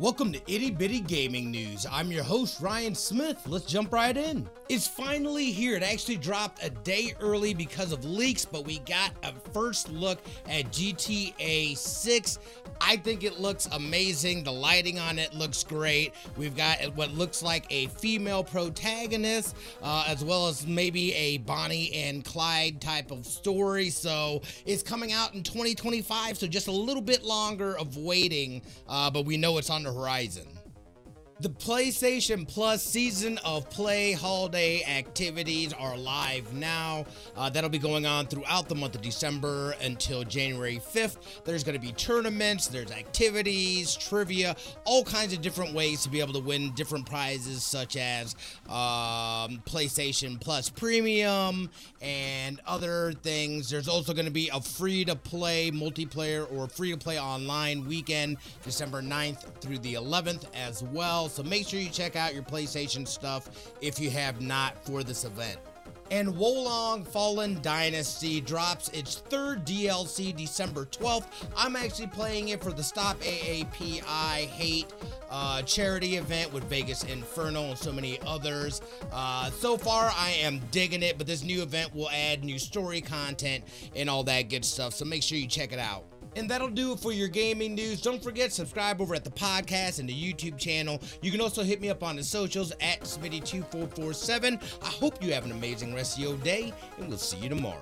Welcome to Itty Bitty Gaming News. I'm your host, Ryan Smith. Let's jump right in. It's finally here. It actually dropped a day early because of leaks, but we got a first look at GTA 6. I think it looks amazing. The lighting on it looks great. We've got what looks like a female protagonist, uh, as well as maybe a Bonnie and Clyde type of story. So it's coming out in 2025, so just a little bit longer of waiting, uh, but we know it's on the horizon. The PlayStation Plus season of play holiday activities are live now. Uh, that'll be going on throughout the month of December until January 5th. There's going to be tournaments, there's activities, trivia, all kinds of different ways to be able to win different prizes, such as um, PlayStation Plus Premium and other things. There's also going to be a free to play multiplayer or free to play online weekend, December 9th through the 11th as well. So make sure you check out your PlayStation stuff if you have not for this event. And Wo Long Fallen Dynasty drops its third DLC December 12th. I'm actually playing it for the Stop AAPI Hate uh, charity event with Vegas Inferno and so many others. Uh, so far, I am digging it, but this new event will add new story content and all that good stuff. So make sure you check it out. And that'll do it for your gaming news. Don't forget, subscribe over at the podcast and the YouTube channel. You can also hit me up on the socials at Smitty2447. I hope you have an amazing rest of your day, and we'll see you tomorrow.